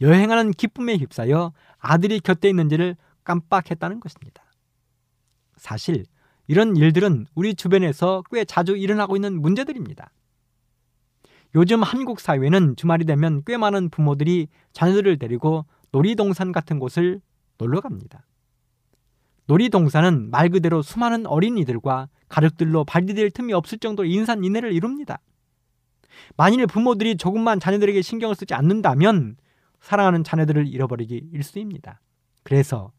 여행하는 기쁨에 휩싸여 아들이 곁에 있는지를 깜빡했다는 것입니다. 사실 이런 일들은 우리 주변에서 꽤 자주 일어나고 있는 문제들입니다. 요즘 한국 사회는 주말이 되면 꽤 많은 부모들이 자녀들을 데리고 놀이동산 같은 곳을 놀러 갑니다. 놀이동산은 말 그대로 수많은 어린이들과 가족들로 발디딜 틈이 없을 정도로 인산인해를 이룹니다. 만일 부모들이 조금만 자녀들에게 신경을 쓰지 않는다면 사랑하는 자녀들을 잃어버리기 일쑤입니다. 그래서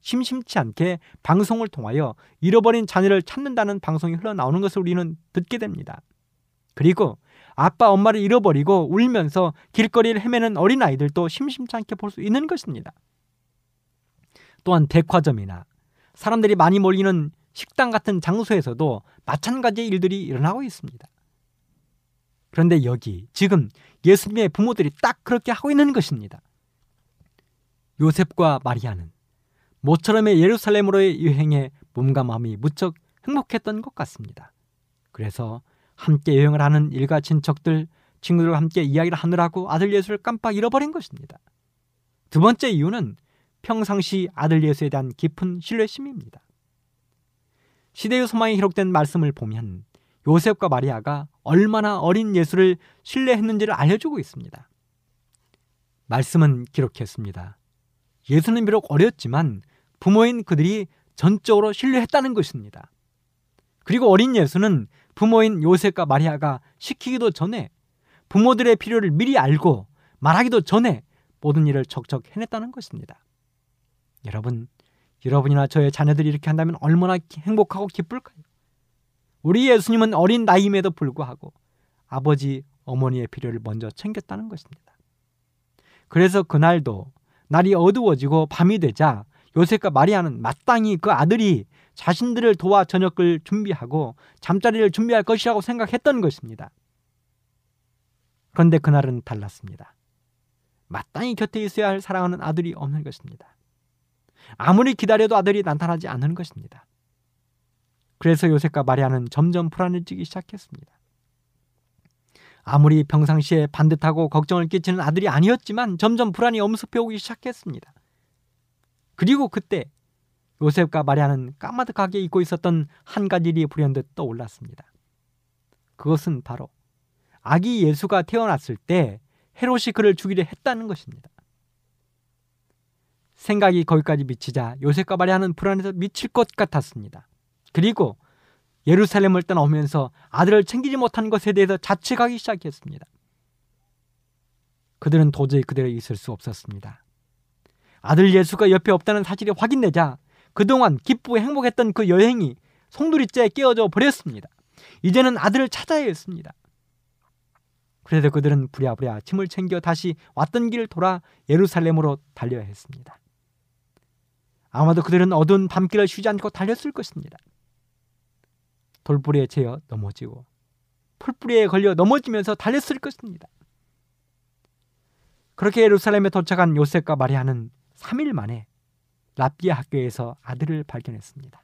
심심치 않게 방송을 통하여 잃어버린 자녀를 찾는다는 방송이 흘러나오는 것을 우리는 듣게 됩니다. 그리고 아빠 엄마를 잃어버리고 울면서 길거리를 헤매는 어린아이들도 심심치 않게 볼 수 있는 것입니다. 또한 백화점이나 사람들이 많이 몰리는 식당 같은 장소에서도 마찬가지의 일들이 일어나고 있습니다. 그런데 여기 지금 예수님의 부모들이 딱 그렇게 하고 있는 것입니다. 요셉과 마리아는 모처럼의 예루살렘으로의 여행에 몸과 마음이 무척 행복했던 것 같습니다. 그래서 함께 여행을 하는 일가 친척들, 친구들과 함께 이야기를 하느라고 아들 예수를 깜빡 잃어버린 것입니다. 두 번째 이유는 평상시 아들 예수에 대한 깊은 신뢰심입니다. 시대의 소망이 기록된 말씀을 보면 요셉과 마리아가 얼마나 어린 예수를 신뢰했는지를 알려주고 있습니다. 말씀은 기록했습니다. 예수는 비록 어렸지만 부모인 그들이 전적으로 신뢰했다는 것입니다. 그리고 어린 예수는 부모인 요셉과 마리아가 시키기도 전에 부모들의 필요를 미리 알고 말하기도 전에 모든 일을 척척 해냈다는 것입니다. 여러분, 여러분이나 저의 자녀들이 이렇게 한다면 얼마나 행복하고 기쁠까요? 우리 예수님은 어린 나이임에도 불구하고 아버지, 어머니의 필요를 먼저 챙겼다는 것입니다. 그래서 그날도 날이 어두워지고 밤이 되자 요셉과 마리아는 마땅히 그 아들이 자신들을 도와 저녁을 준비하고 잠자리를 준비할 것이라고 생각했던 것입니다. 그런데 그날은 달랐습니다. 마땅히 곁에 있어야 할 사랑하는 아들이 없는 것입니다. 아무리 기다려도 아들이 나타나지 않는 것입니다. 그래서 요셉과 마리아는 점점 불안해지기 시작했습니다. 아무리 평상시에 반듯하고 걱정을 끼치는 아들이 아니었지만 점점 불안이 엄습해 오기 시작했습니다. 그리고 그때 요셉과 마리아는 까마득하게 잊고 있었던 한 가지 일이 불현듯 떠올랐습니다. 그것은 바로 아기 예수가 태어났을 때 헤롯이 그를 죽이려 했다는 것입니다. 생각이 거기까지 미치자 요셉과 마리아는 불안해서 미칠 것 같았습니다. 그리고 예루살렘을 떠나오면서 아들을 챙기지 못한 것에 대해서 자책하기 시작했습니다. 그들은 도저히 그대로 있을 수 없었습니다. 아들 예수가 옆에 없다는 사실이 확인되자 그동안 기쁘고 행복했던 그 여행이 송두리째 깨어져 버렸습니다. 이제는 아들을 찾아야 했습니다. 그래서 그들은 부랴부랴 짐을 챙겨 다시 왔던 길을 돌아 예루살렘으로 달려야 했습니다. 아마도 그들은 어두운 밤길을 쉬지 않고 달렸을 것입니다. 돌뿌리에 채여 넘어지고 풀뿌리에 걸려 넘어지면서 달렸을 것입니다. 그렇게 예루살렘에 도착한 요셉과 마리아는 3일 만에 랍비아 학교에서 아들을 발견했습니다.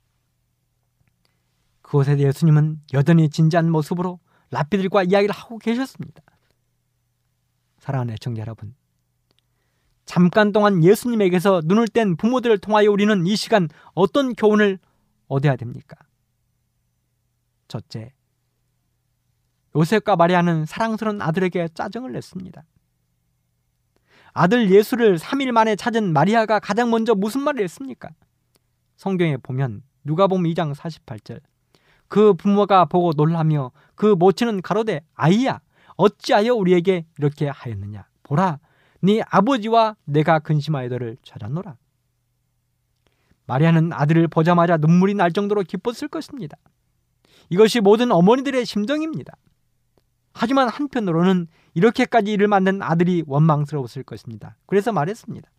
그곳에 예수님은 여전히 진지한 모습으로 랍비들과 이야기를 하고 계셨습니다. 사랑하는 애청자 여러분, 잠깐 동안 예수님에게서 눈을 뗀 부모들을 통하여 우리는 이 시간 어떤 교훈을 얻어야 됩니까? 첫째, 요셉과 마리아는 사랑스러운 아들에게 짜증을 냈습니다. 아들 예수를 3일 만에 찾은 마리아가 가장 먼저 무슨 말을 했습니까? 성경에 보면 누가복음 2장 48절 그 부모가 보고 놀라며 그 모친은 가로되 아이야 어찌하여 우리에게 이렇게 하였느냐 보라 네 아버지와 내가 근심하여도를 찾았노라. 마리아는 아들을 보자마자 눈물이 날 정도로 기뻤을 것입니다. 이것이 모든 어머니들의 심정입니다. 하지만 한편으로는 이렇게까지 일을 만든 아들이 원망스러웠을 것입니다. 그래서 말했습니다.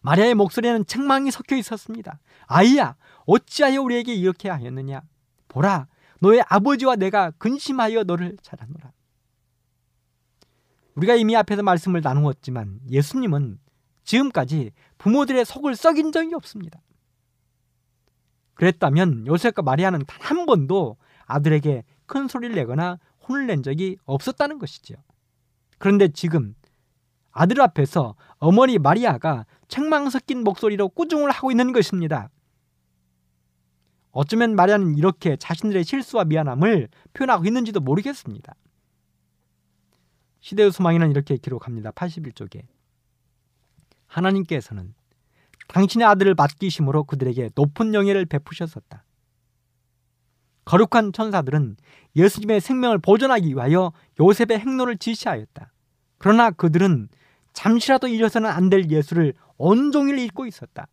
마리아의 목소리에는 책망이 섞여 있었습니다. 아이야, 어찌하여 우리에게 이렇게 하였느냐? 보라, 너의 아버지와 내가 근심하여 너를 찾아노라. 우리가 이미 앞에서 말씀을 나누었지만 예수님은 지금까지 부모들의 속을 썩인 적이 없습니다. 그랬다면 요셉과 마리아는 단 한 번도 아들에게 큰 소리를 내거나 혼을 낸 적이 없었다는 것이죠. 그런데 지금 아들 앞에서 어머니 마리아가 책망 섞인 목소리로 꾸중을 하고 있는 것입니다. 어쩌면 마리아는 이렇게 자신들의 실수와 미안함을 표현하고 있는지도 모르겠습니다. 시대의 소망에는 이렇게 기록합니다. 81쪽에 하나님께서는 당신의 아들을 맡기심으로 그들에게 높은 영예를 베푸셨었다. 거룩한 천사들은 예수님의 생명을 보존하기 위하여 요셉의 행로를 지시하였다. 그러나 그들은 잠시라도 잊어서는 안 될 예수를 온종일 잊고 있었다.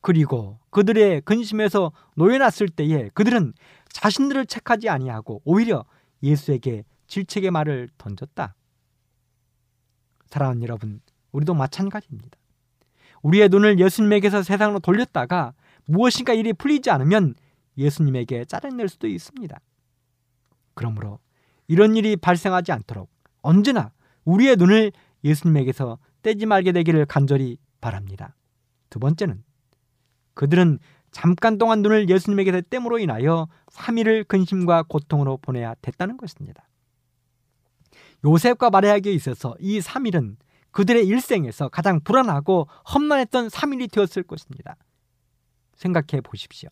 그리고 그들의 근심에서 놓여놨을 때에 그들은 자신들을 책하지 아니하고 오히려 예수에게 질책의 말을 던졌다. 사랑하는 여러분, 우리도 마찬가지입니다. 우리의 눈을 예수님에게서 세상으로 돌렸다가 무엇인가 일이 풀리지 않으면 예수님에게 짜증낼 수도 있습니다. 그러므로 이런 일이 발생하지 않도록 언제나 우리의 눈을 예수님에게서 떼지 말게 되기를 간절히 바랍니다. 두 번째는 그들은 잠깐 동안 눈을 예수님에게서 땜으로 인하여 3일을 근심과 고통으로 보내야 됐다는 것입니다. 요셉과 마리아에게 있어서 이 3일은 그들의 일생에서 가장 불안하고 험난했던 3일이 되었을 것입니다. 생각해 보십시오.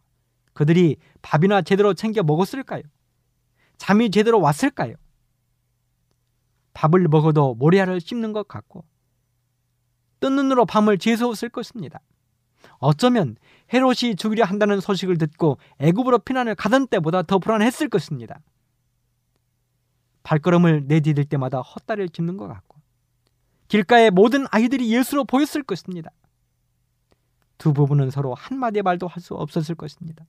그들이 밥이나 제대로 챙겨 먹었을까요? 잠이 제대로 왔을까요? 밥을 먹어도 모래알을 씹는 것 같고 뜬 눈으로 밤을 재수었을 것입니다. 어쩌면 헤롯이 죽이려 한다는 소식을 듣고 애굽으로 피난을 가던 때보다 더 불안했을 것입니다. 발걸음을 내디딜 때마다 헛다리를 짚는 것 같고 길가에 모든 아이들이 예수로 보였을 것입니다. 두 부부는 서로 한마디 말도 할 수 없었을 것입니다.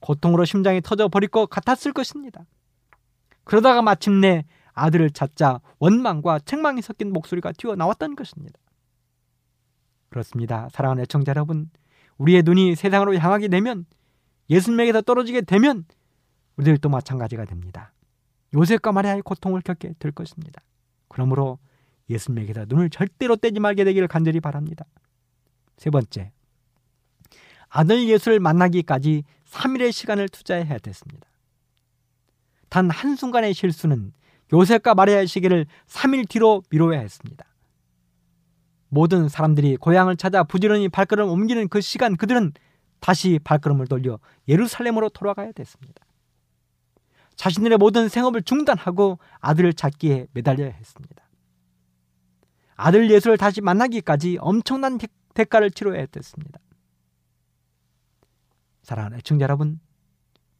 고통으로 심장이 터져 버릴 것 같았을 것입니다. 그러다가 마침내 아들을 찾자 원망과 책망이 섞인 목소리가 튀어나왔던 것입니다. 그렇습니다. 사랑하는 애청자 여러분, 우리의 눈이 세상으로 향하게 되면 예수님에게서 떨어지게 되면 우리들도 마찬가지가 됩니다. 요셉과 마리아의 고통을 겪게 될 것입니다. 그러므로 예수님에게서 눈을 절대로 떼지 말게 되기를 간절히 바랍니다. 세 번째, 아들 예수를 만나기까지 3일의 시간을 투자해야 됐습니다. 단 한순간의 실수는 요셉과 마리아의 시기를 3일 뒤로 미뤄야 했습니다. 모든 사람들이 고향을 찾아 부지런히 발걸음을 옮기는 그 시간 그들은 다시 발걸음을 돌려 예루살렘으로 돌아가야 됐습니다. 자신들의 모든 생업을 중단하고 아들을 찾기에 매달려야 했습니다. 아들 예수를 다시 만나기까지 엄청난 대가를 치러야 됐습니다. 사랑하는 애청자 여러분,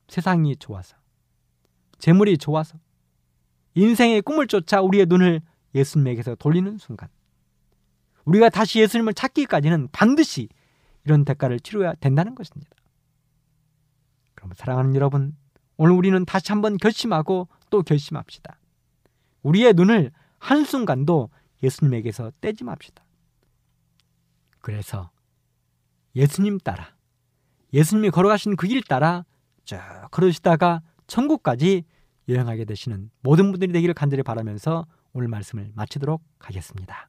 세상이 좋아서, 재물이 좋아서, 인생의 꿈을 쫓아 우리의 눈을 예수님에게서 돌리는 순간, 우리가 다시 예수님을 찾기까지는 반드시 이런 대가를 치러야 된다는 것입니다. 그럼 사랑하는 여러분, 오늘 우리는 다시 한번 결심하고 또 결심합시다. 우리의 눈을 한순간도 예수님에게서 떼지 맙시다. 그래서 예수님 따라 예수님이 걸어가신 그 길 따라 쭉 걸으시다가 천국까지 여행하게 되시는 모든 분들이 되기를 간절히 바라면서 오늘 말씀을 마치도록 하겠습니다.